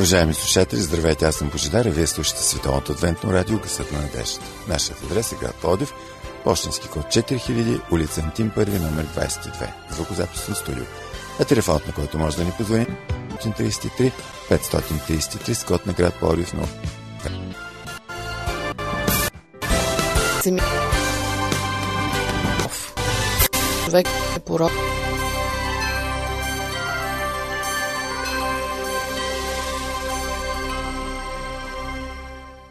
Уважаеми слушатели, здравейте, аз съм Божидар, а вие слушате Световното адвентно радио Гъсът на надеждата. Нашият адрес е град Плодив, почтенски код 4000, улица Антим 1, номер 22, звукозаписно студио. А телефонът, на който може да ни позвони, 533 533 с на град Плодив, но... Човек е порок.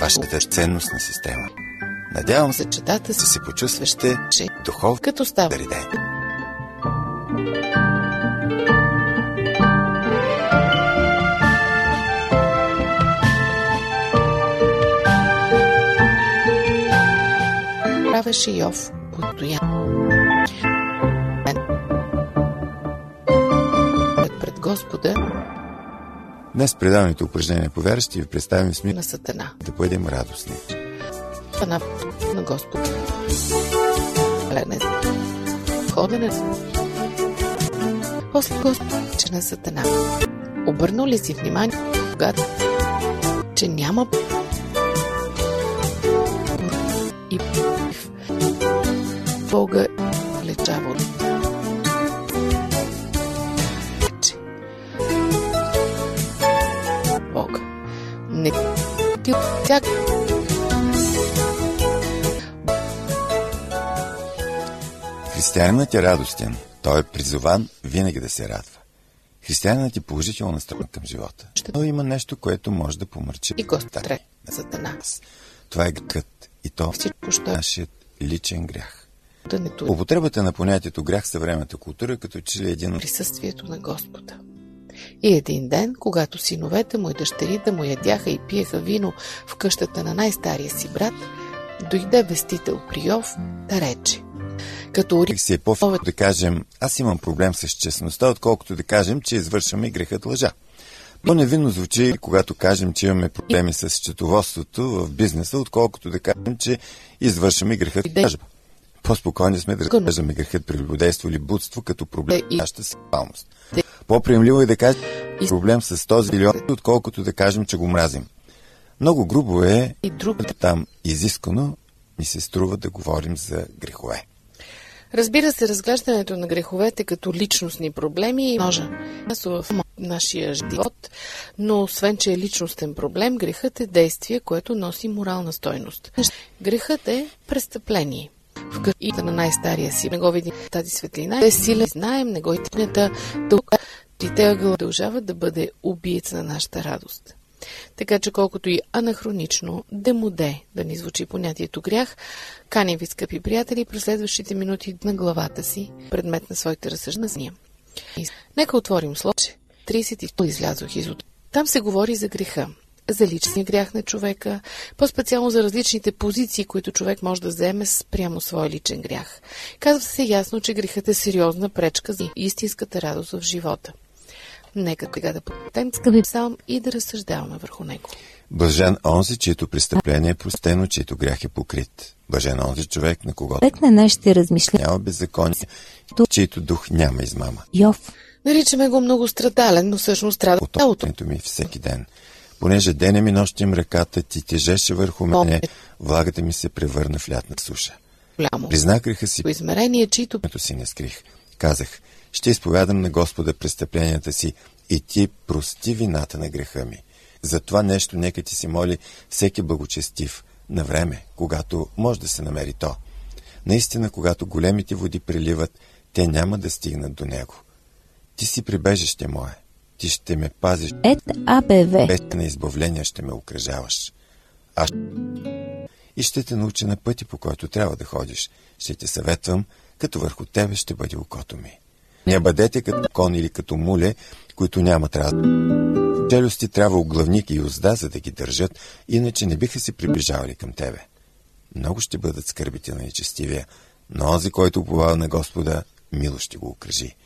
вашата ценностна система. Надявам се, че дата че се почувствате духовно като става. заредени. правеше Йов постоянно. Пред Господа Днес предаването упражнение по вяра ще ви представим смисъл на Сатана. да бъдем радостни. на, на Господа. Лене. Ходене. После Господ, че на Сатана. Обърнал ли си внимание, когато, че няма и Бога тях Християнинът е радостен. Той е призован винаги да се радва. Християнинът е положително настроен към живота. Но има нещо, което може да помърчи. и Господ ред Сатана. Това е грехът и то Всичко, що е е нашият личен грях. Употребата на понятието грях в съвременната култура е като че ли един от присъствието на Господа. И един ден, когато синовете му и дъщерите му ядяха и пиеха вино в къщата на най-стария си брат, дойде вестител при Йов да рече. Като ори си е по да кажем, аз имам проблем с честността, отколкото да кажем, че извършваме грехът лъжа. По-невинно звучи, когато кажем, че имаме проблеми с счетоводството в бизнеса, отколкото да кажем, че извършваме грехът лъжа. По-спокойни сме да разглеждаме грехът при любодейство или будство като проблем на нашата сексуалност. По-приемливо е да кажем проблем с този или онзи, отколкото да кажем, че го мразим. Много грубо е и друг. там изискано ми се струва да говорим за грехове. Разбира се, разглеждането на греховете като личностни проблеми може в нашия живот, но освен, че е личностен проблем, грехът е действие, което носи морална стойност. Грехът е престъпление. В къщата на най-стария си не го видим тази светлина. Е силен, знаем, не го и тъпнята, да и те ъгъл продължава да бъде убиец на нашата радост. Така че колкото и анахронично, демоде да ни звучи понятието грях, каня ви, скъпи приятели, през следващите минути на главата си, предмет на своите разсъждения. Нека отворим случай. 32 излязох из от. Там се говори за греха, за личния грях на човека, по-специално за различните позиции, които човек може да вземе спрямо своя личен грях. Казва се ясно, че грехът е сериозна пречка за истинската радост в живота. Нека сега да потем скъпи псалм и да разсъждаваме върху него. Блажен онзи, чието престъпление е простено, чието грях е покрит. Блажен онзи човек, на когото Човек на нашите размишления. няма беззаконие, чието дух няма измама. Йов. Наричаме го много страдален, но всъщност страда от ми всеки ден. Понеже денем и нощем ръката ти тежеше върху мене, влагата ми се превърна в лятна суша. Голямо. Признах греха си, По измерение, чието си не скрих. Казах, ще изповядам на Господа престъпленията си и ти прости вината на греха ми. За това нещо нека ти се моли всеки благочестив, на време, когато може да се намери то. Наистина, когато големите води приливат, те няма да стигнат до него. Ти си прибежище мое. Ти ще ме пазиш, Ет АБВ. без на избавление ще ме окръжаваш. Аз и ще те науча на пъти, по който трябва да ходиш. Ще те съветвам, като върху тебе ще бъде окото ми. Не бъдете като кон или като муле, които нямат разум. челюсти трябва оглавник и узда, за да ги държат, иначе не биха се приближавали към тебе. Много ще бъдат скърбите на нечестивия, но онзи, който уповава на Господа, мило ще го окръжи.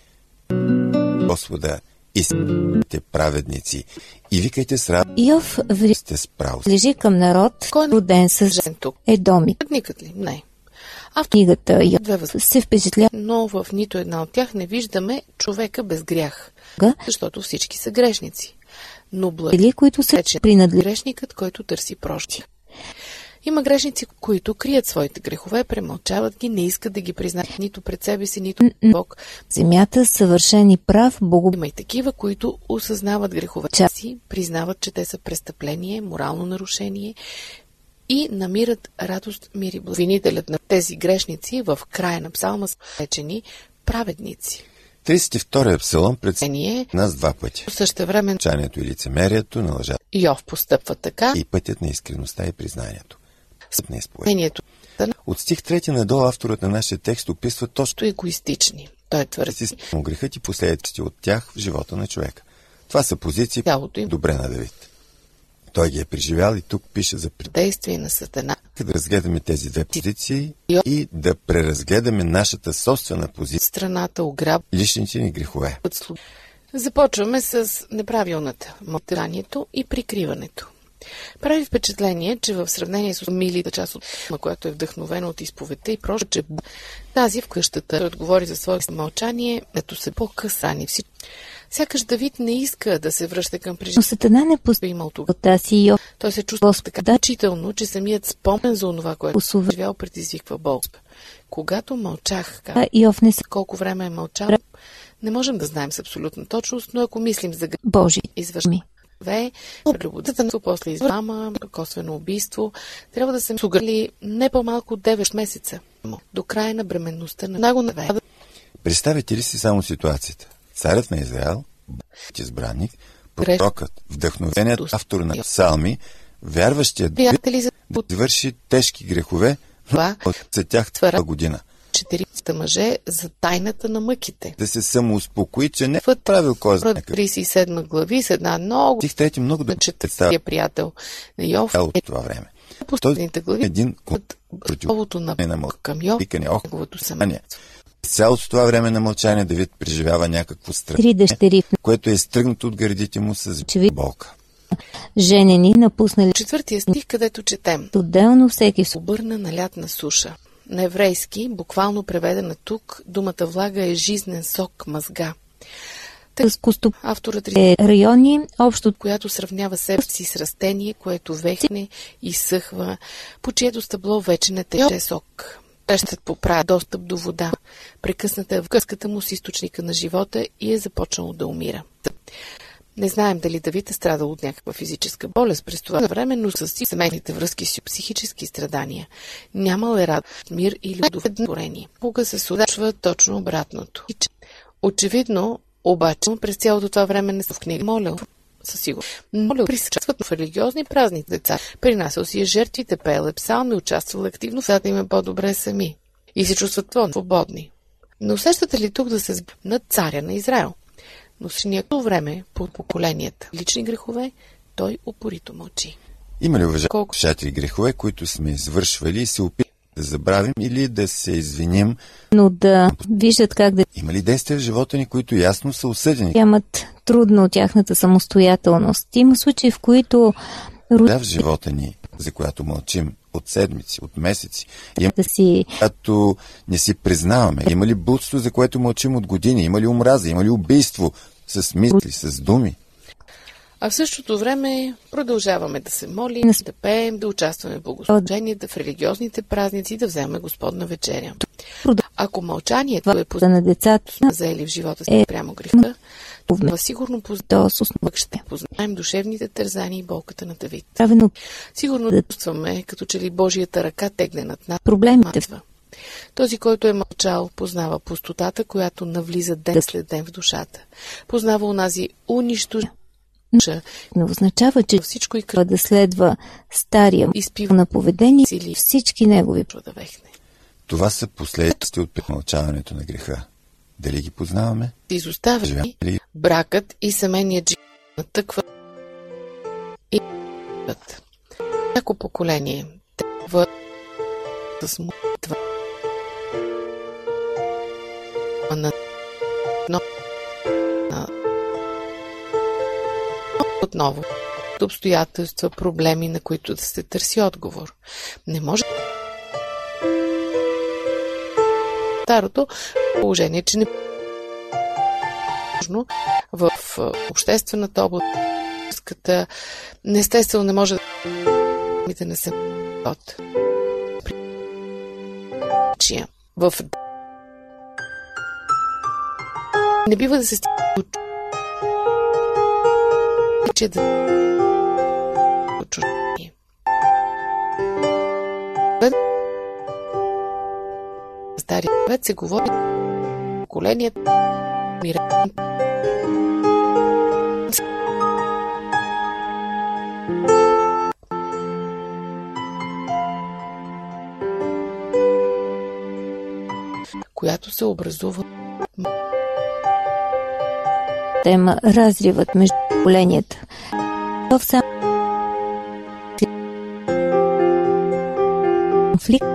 Господа, истинните праведници и викайте с радост Йов ври... сте с право. лежи към народ, Кой е роден с жен тук? Едоми. Никът ли? Не. А в Книгата Йов се впечатлява, Но в нито една от тях не виждаме човека без грях, Га? защото всички са грешници. Но благ или които се Рече, принадлежат. грешникът, който търси прощи. Има грешници, които крият своите грехове, премълчават ги, не искат да ги признаят нито пред себе си, нито пред Бог. Земята съвършен и прав, Бого Има и такива, които осъзнават греховете си, признават, че те са престъпление, морално нарушение и намират радост, мир и. Винителят на тези грешници в края на псалма са речени праведници. 32-я псалом пред Ние нас два пъти. също време Чанието и лицемерието на лъжата Йов постъпва така, и пътят на искреността и признанието. Мнението От стих 3 надолу авторът на нашия текст описва точно егоистични. Той твърди, грехът и последиците от тях в живота на човека. Това са позиции Цялото им. добре на Давид. Той ги е преживял и тук пише за действие на Сатана. да разгледаме тези две позиции и да преразгледаме нашата собствена позиция, Страната ограбват личните ни грехове. Започваме с неправилната мълчанието и прикриването. Прави впечатление, че в сравнение с милите част от на която е вдъхновена от изповедта и проща, че тази в къщата той отговори за своето мълчание, ето се по-късани всички. Сякаш Давид не иска да се връща към Но преживението Сатана не пусна имал тогава. Йов. Той се чувства така да. значително, че самият спомен за онова, което е живял, предизвиква болка. Когато мълчах, каза, Йов не са колко време е мълчал, не можем да знаем с абсолютна точност, но ако мислим за Божи. Ми. любовта, после измама, косвено убийство, трябва да се сугали не по-малко от 9 месеца до края на бременността на много наве. Представете ли си само ситуацията? Царят на Израел, избранник, пророкът, вдъхновеният автор на псалми, вярващият Приятели за да извърши тежки грехове това за тях твърда година. 400 мъже за тайната на мъките. Да се самоуспокои, че не е правил кой знае какво. 37 глави с една много Стих трети много да четвъртия приятел на Йов. от това време. Последните глави Един от Словото на мълчание, към Йов, викане, ох, неговото съмнение. С цялото това време на мълчание Давид преживява някакво страх, което е стръгнато от гърдите му с болка. женени, напуснали Четвъртия стих, където четем. отделно всеки в Обърна на лятна суша. На еврейски, буквално преведена тук, думата влага е жизнен сок, мъзга. с коступ Авторът е райони, общо която сравнява себе си с растение, което вехне и съхва, по чието стъбло вече не тече сок. Тещът поправя достъп до вода. Прекъсната е връзката му с източника на живота и е започнало да умира. Не знаем дали Давид е страдал от някаква физическа болест през това време, но с семейните връзки си психически страдания. Нямал е радост, мир или удовлетворение. Кога се случва точно обратното. Очевидно, обаче, през цялото това време не са в книга молил. Със сигурност. Молил присъстват в религиозни празни деца. Принасял си е жертвите, пеел е псалми, участвал активно, сега да им е по-добре сами. И се чувстват свободни. Но усещате ли тук да се на царя на Израел? Но с някакво време, по поколенията, лични грехове, той упорито мълчи. Има ли, уважаеми Колко? слушатели, грехове, които сме извършвали и се опитваме да забравим или да се извиним? но да виждат как да Има ли действия в живота ни, които ясно са осъдени? нямат трудно от тяхната самостоятелност. Има случаи, в които Да, в живота ни, за която мълчим от седмици, от месеци. Има да си когато не си признаваме. Има ли блудство, за което мълчим от години? Има ли омраза? Има ли убийство? С мисли, с думи? А в същото време продължаваме да се молим, да пеем, да участваме в богослуженията, в религиозните празници, да вземем Господна вечеря. Ако мълчанието е това на децата сме заели в живота си Е, прямо греха, това сигурно с ще познаем душевните тързания и болката на Давид. правено Сигурно Да. чувстваме, като че ли Божията ръка тегне над нас. проблемите в Мазва. Този, който е мълчал, познава пустотата, която навлиза ден след ден в душата. Познава онази унищожа, не означава, че всичко и да следва стария изпива на поведение сили всички негови да вехне. Това са последствия от премълчаването на греха. Дали ги познаваме? Изоставя ли? бракът и семейният живот натъква път. Всяко поколение трябва с молитва на но, отново обстоятелства, проблеми, на които да се търси отговор. Не може старото положение, че не в обществената област, естествено не може да не се от в не бива да се стига че да Стария свет се говори поколението мира. която се образува тема разривът между поколенията. В сам конфликт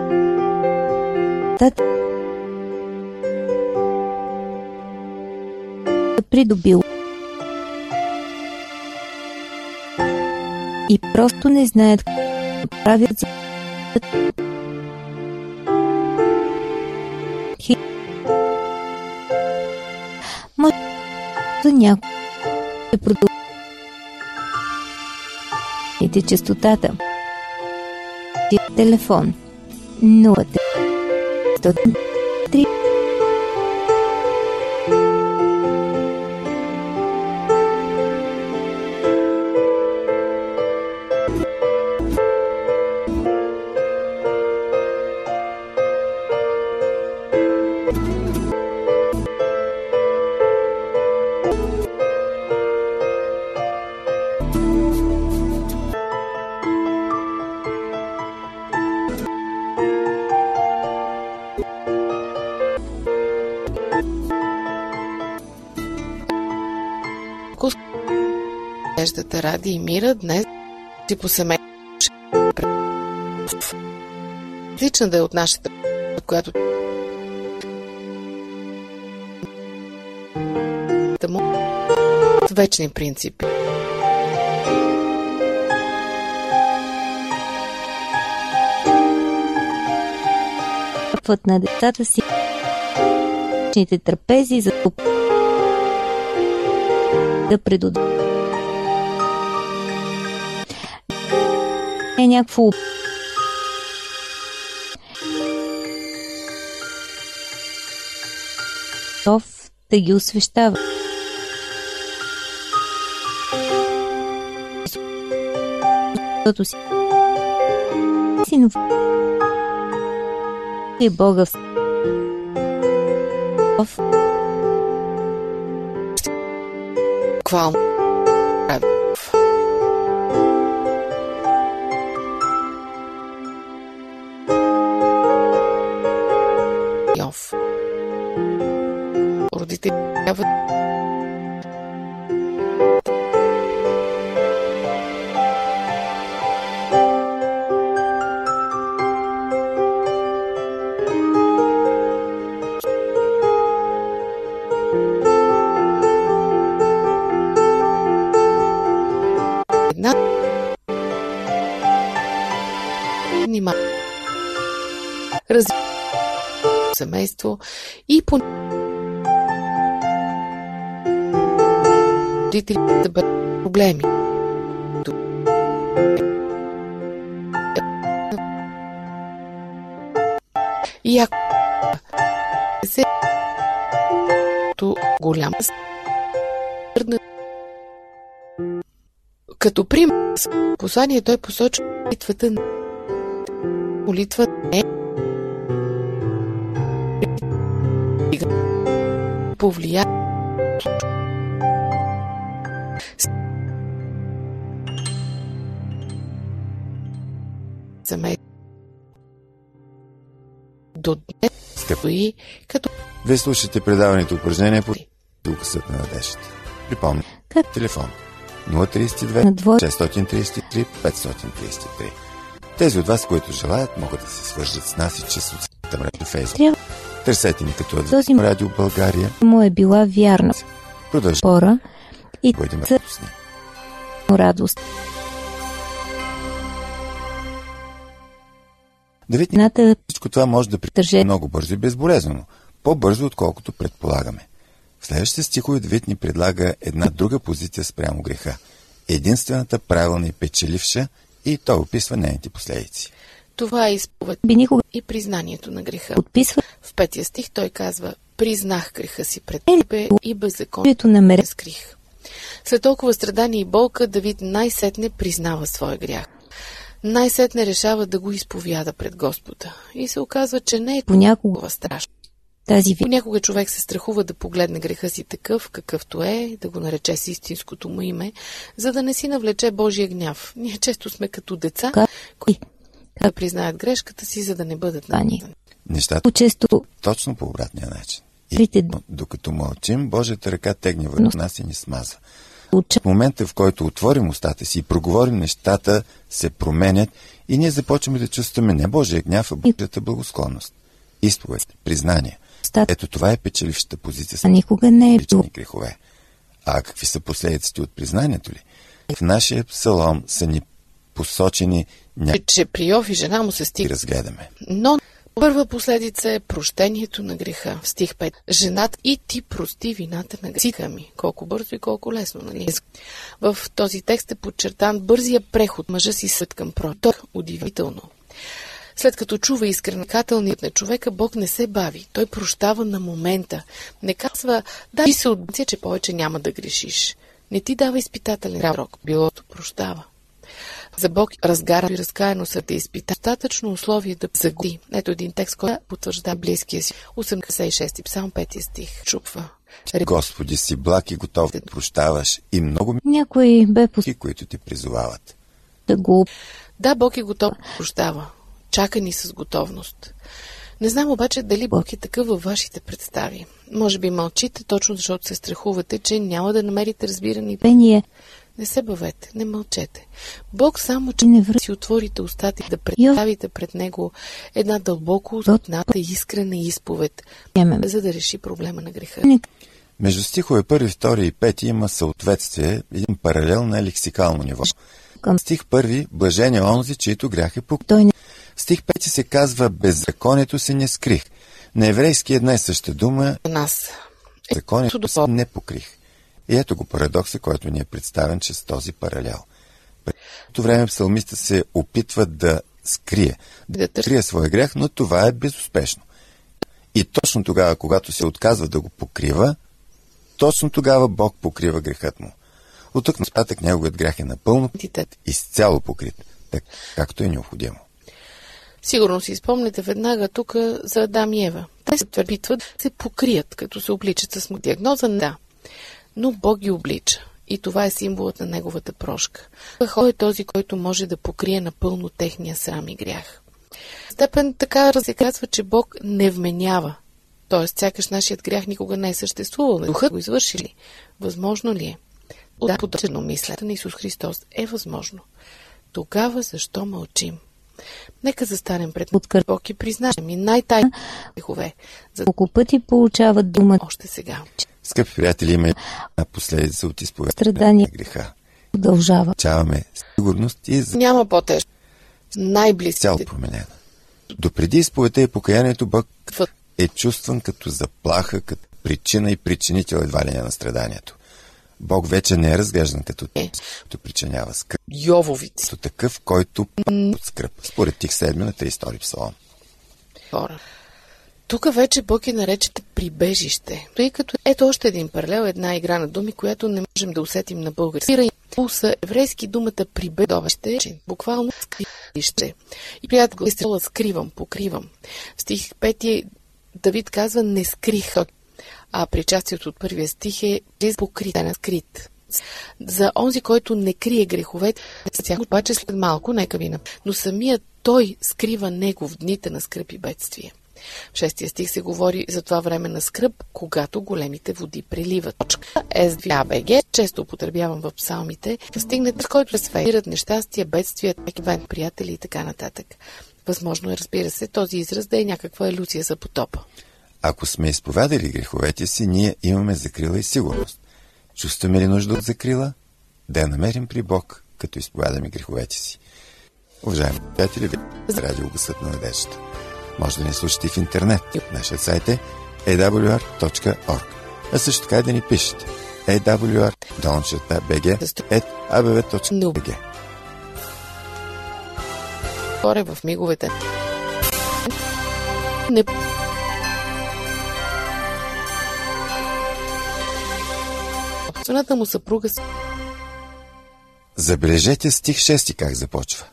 придобил. И просто не знаят какво правят за Може за някой да продължите частотата. Телефон. 03 Надеждата Ради и Мира днес си по семейство. Лична да е от нашата, която му вечни принципи. на децата си трапези за да предотвратят е някакво да ги освещава. Защото си синов е Бога в Буквално семейство и по родителите да бъдат проблеми. И ако се голям като пример послание той посочва молитвата молитва не повлия семейство до днес стои като... Вие слушате предаването упражнения по Указът на надеждата. Припомня. Как? Телефон 032 На двор- 633 533. Тези от вас, които желаят, могат да се свържат с нас и чрез социалната мрежа Facebook. Търсете ни като Този- Радио България. му е била вярна Продължаваме пора и да бъдем радостни. радост. Деветни Ната всичко това може да приключи много бързо и безболезнено. По-бързо, отколкото предполагаме. В следващите стихове Давид ни предлага една друга позиция спрямо греха. Единствената правилна и печеливша и той описва нейните последици. Това е изповед би никога и признанието на греха. подписва В петия стих той казва Признах греха си пред тебе и беззаконието не скрих. След толкова страдания и болка, Давид най-сетне признава своя грях. Най-сетне решава да го изповяда пред Господа. И се оказва, че не е понякога страшно. тази ви Понякога човек се страхува да погледне греха си такъв, какъвто е, да го нарече с истинското му име, за да не си навлече Божия гняв. Ние често сме като деца, които да признаят грешката си, за да не бъдат Ани. наказани. Нещата често точно по обратния начин. И Трите докато мълчим, Божията ръка тегне върху нас и ни смазва. уча В момента, в който отворим устата си и проговорим нещата, се променят и ние започваме да чувстваме не Божия гняв, а Божията благосклонност. Изповед, признание. Ето това е печелившата позиция с а никога не е лични грехове. А какви са последиците от признанието ли? В нашия псалом са ни посочени някакви Че при Йов и жена му се стига. разгледаме. Но първа последица е прощението на греха. В стих 5. Женат и ти прости вината на греха ми. Колко бързо и колко лесно, нали? В този текст е подчертан бързия преход. Мъжа си свет към проток. Удивително. След като чува искренкателният на човека, Бог не се бави. Той прощава на момента. Не казва, да, ти се отбъця, че повече няма да грешиш. Не ти дава изпитателен срок. Билото прощава. За Бог разгара и разкаяно сърце изпита. Достатъчно условие да загоди. Ето един текст, който потвържда близкия си. 86 псалм 5 стих. Чупва. Господи си благ и готов да прощаваш и много някой бе милки, които ти призовават. да го Да, Бог е готов да прощава. Чака ни с готовност. Не знам обаче дали Бог е такъв във вашите представи. Може би мълчите, точно защото се страхувате, че няма да намерите разбиране и пение Не се бавете, не мълчете. Бог само, че не връ... си отворите устата и да представите пред Него една дълбоко осъзната и искрена изповед, за да реши проблема на греха. Между стихове 1, 2 и 5 има съответствие, един паралел на лексикално ниво. към Стих 1 блажен е онзи, чието грях е пук. той не стих 5 се казва беззаконието си не скрих. На еврейски една и съща дума нас. Е, законието си не покрих. И ето го парадокса, който ни е представен чрез този паралел. През това време псалмиста се опитва да скрие, да скрие своя грях, но това е безуспешно. И точно тогава, когато се отказва да го покрива, точно тогава Бог покрива грехът му. От тук нататък неговият грях е напълно изцяло покрит, так, както е необходимо. Сигурно си спомняте веднага тук за Адам и Ева. Те се опитват се покрият, като се обличат с диагноза. Да. Но Бог ги облича. И това е символът на неговата прошка. Кой е този, който може да покрие напълно техния срам и грях? Степен така се казва, че Бог не вменява. Тоест, сякаш нашият грях никога не е съществувал. Духът го извършили. Възможно ли е? Да, подобно мисленето на Исус Христос е възможно. Тогава защо мълчим? Нека застанем пред Откър- Бог и признаем и най-тайни грехове, за колко пъти получават думата още сега. Скъпи приятели, има последица от изповедта Страдание. на греха. продължава. Чаваме сигурност и за Няма по-тежко. Най-близките цяло променена. Допреди изповедта и покаянието Бог в- е чувстван като заплаха, като причина и причинител едва ли не на страданието. Бог вече не е разглеждан като Е. който причинява скръп, Йововици като такъв, който под скръп. Според тих 7 на 32 псалом. хора. Тук вече Бог е наречете прибежище. Тъй като ето още един паралел, една игра на думи, която не можем да усетим на български. Са еврейски думата прибежище, буквално скривище. И приятел го скривам, покривам. Стих 5 Давид казва не скрих, а причастието от първия стих е покрит, не скрит. За онзи, който не крие греховете, тях обаче след малко, нека ви нап... Но самият той скрива него в дните на скръп и бедствие. В шестия стих се говори за това време на скръп, когато големите води приливат. Точка СВАБГ, често употребявам в псалмите, стигнат с който сферират нещастия, бедствия, еквент, приятели и така нататък. Възможно е, разбира се, този израз да е някаква елюция за потопа. Ако сме изповядали греховете си, ние имаме закрила и сигурност. Чувстваме ли нужда от закрила? Да я намерим при Бог, като изповядаме греховете си. Уважаеми приятели, ви радио Гъсът на надеждата. Може да ни слушате в интернет. Нашият сайт е awr.org. А също така и да ни пишете awr.bg.abv.bg Горе в миговете. Не собствената му съпруга Забележете стих 6 как започва.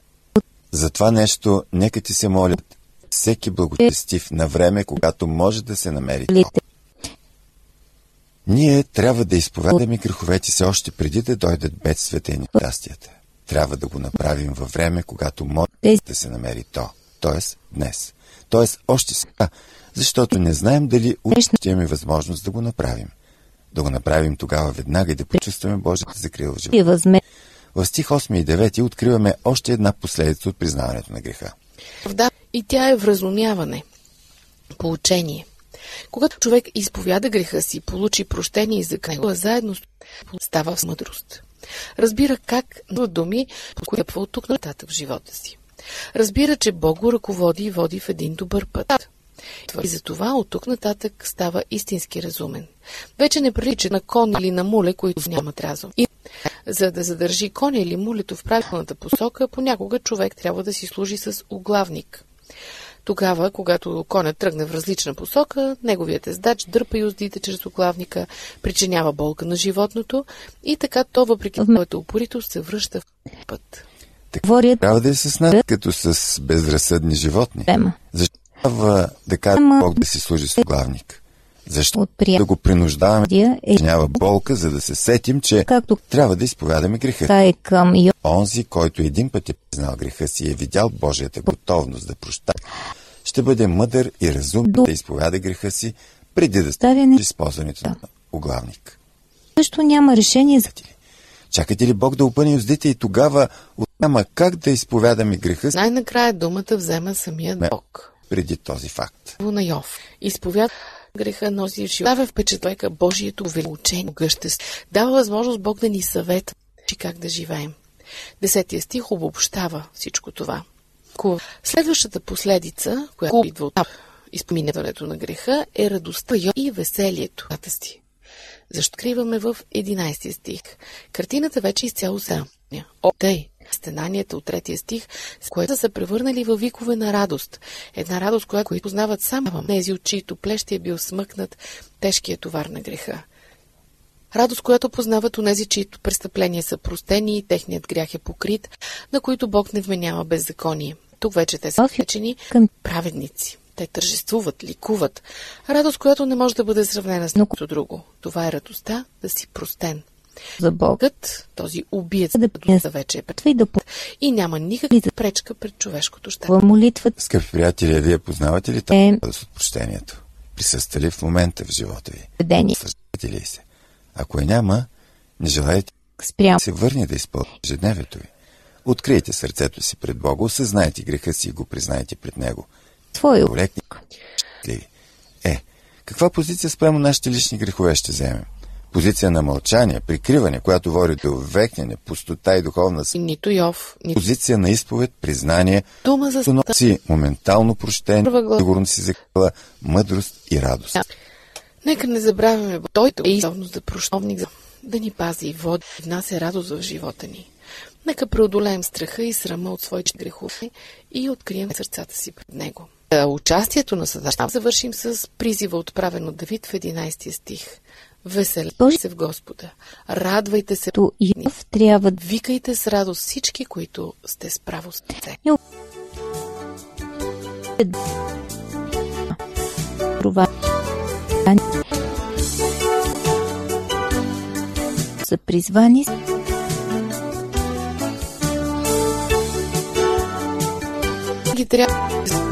За това нещо нека ти се молят всеки благочестив на време, когато може да се намери. Ние трябва да изповядаме греховете си още преди да дойдат бедствията и нещастията. Трябва да го направим във време, когато може да се намери то, т.е. днес. Т.е. още сега, защото не знаем дали утре ще имаме възможност да го направим. Да го направим тогава веднага и да почувстваме Божията закрила в живота. В стих 8 и 9 откриваме още една последица от признаването на греха. И тя е вразумяване, получение. Когато човек изповяда греха си, получи прощение за него, заедно става с мъдрост. Разбира как на думи, които от тук нататък в живота си. Разбира, че Бог го ръководи и води в един добър път. И за това от тук нататък става истински разумен. Вече не прилича на кон или на муле, които нямат разум. И за да задържи коня или мулето в правилната посока, понякога човек трябва да си служи с оглавник. Тогава, когато коня тръгне в различна посока, неговият ездач дърпа юздите чрез оглавника, причинява болка на животното и така то, въпреки своята упоритост, се връща в път. Говорят... Трябва да е с нас, като с безразсъдни животни. Защо трябва да кара Бог да си служи с главник? Защо да го принуждаваме да е... няма болка, за да се сетим, че Както... трябва да изповядаме греха. Е към... Онзи, който един път е признал греха си и е видял Божията готовност да прощава, ще бъде мъдър и разумен До... да изповяда греха си, преди да стане използването да. на оглавник. Също няма решение за... Чакате ли Бог да опъне уздите и тогава няма как да изповядаме греха си? Най-накрая думата взема самият Бог. Преди този факт. На Йов. Изповяда греха носи в живота. Дава впечатлека Божието величение, гъщест. Дава възможност Бог да ни съветва как да живеем. Десетия стих обобщава всичко това. Следващата последица, която идва от изпоминаването на греха, е радостта и веселието. Защо криваме в 11 стих? Картината вече изцяло са. О, тъй, стенанията от третия стих, с което са превърнали във викове на радост. Една радост, която които познават само тези, от чието плещи е бил смъкнат тежкият товар на греха. Радост, която познават онези, чието престъпления са простени и техният грях е покрит, на които Бог не вменява беззаконие. Тук вече те са речени праведници. Те тържествуват, ликуват. Радост, която не може да бъде сравнена с нищо друго. Това е радостта да си простен – за Богът, този убиец да вече е и, да... и няма никаква пречка пред човешкото щастие. Молитвата. Скъпи приятели, вие познавате ли тази е... от прощението? Присъствате ли в момента в живота ви? Дени. ли се? Ако я няма, не желаете Спрям. се върне да изпълни ежедневието ви. Открийте сърцето си пред Бога, осъзнайте греха си и го признайте пред Него. Твой Е, каква позиция спрямо нашите лични грехове ще вземем? Позиция на мълчание, прикриване, която води до векняне, пустота и духовна Нито Йов, нито... Позиция на изповед, признание, дума за си моментално прощение, сигурно си закрила мъдрост и радост. Нека не забравяме, той е изправност да прощовник, да ни пази и води, внася радост в живота ни. Нека преодолеем страха и срама от своите грехове и открием сърцата си пред него. Участието на съда ще завършим с призива, отправен от Давид в 11 стих. Веселете се в Господа. Радвайте се. То и трябва. Викайте с радост всички, които сте с те. Това са призвани ги трябва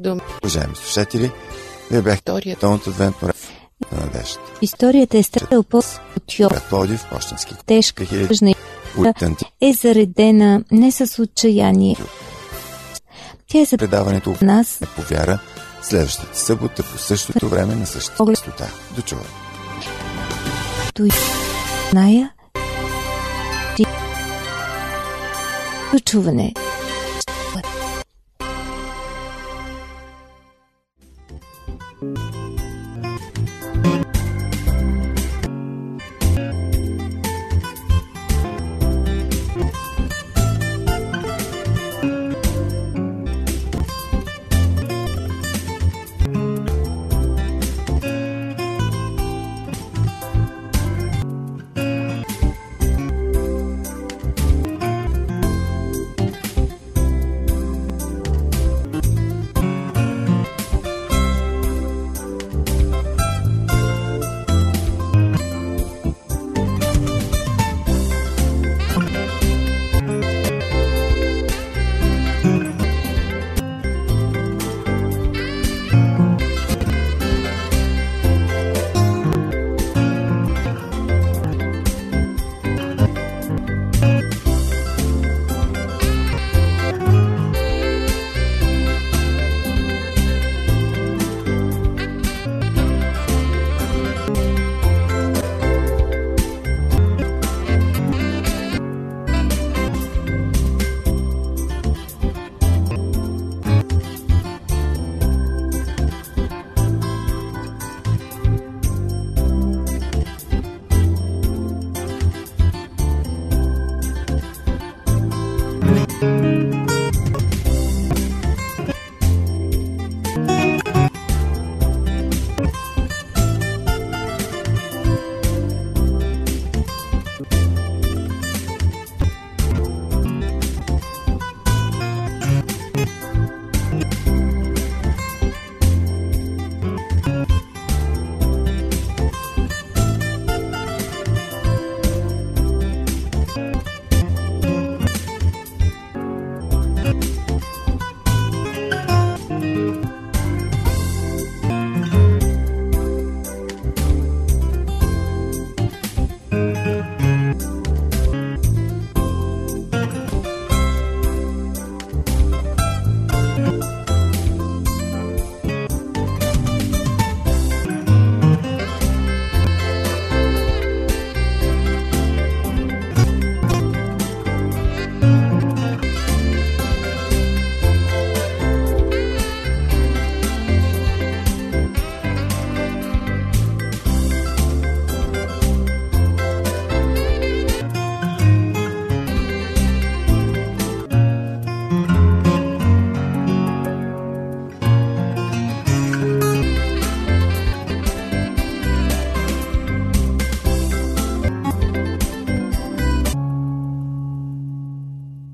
думи. Уважаеми слушатели, вие бяхте Историята. тонното адвентно на надежда. Историята е страдал по от Йов. Град Плодив, почтенски Тежка, 2000 тъжна и Уитънти. е заредена не с отчаяние. Тя е за Предаването нас е по вяра следващата събота по същото време на същата частота. До чуване. Той Ная Ти Дочуване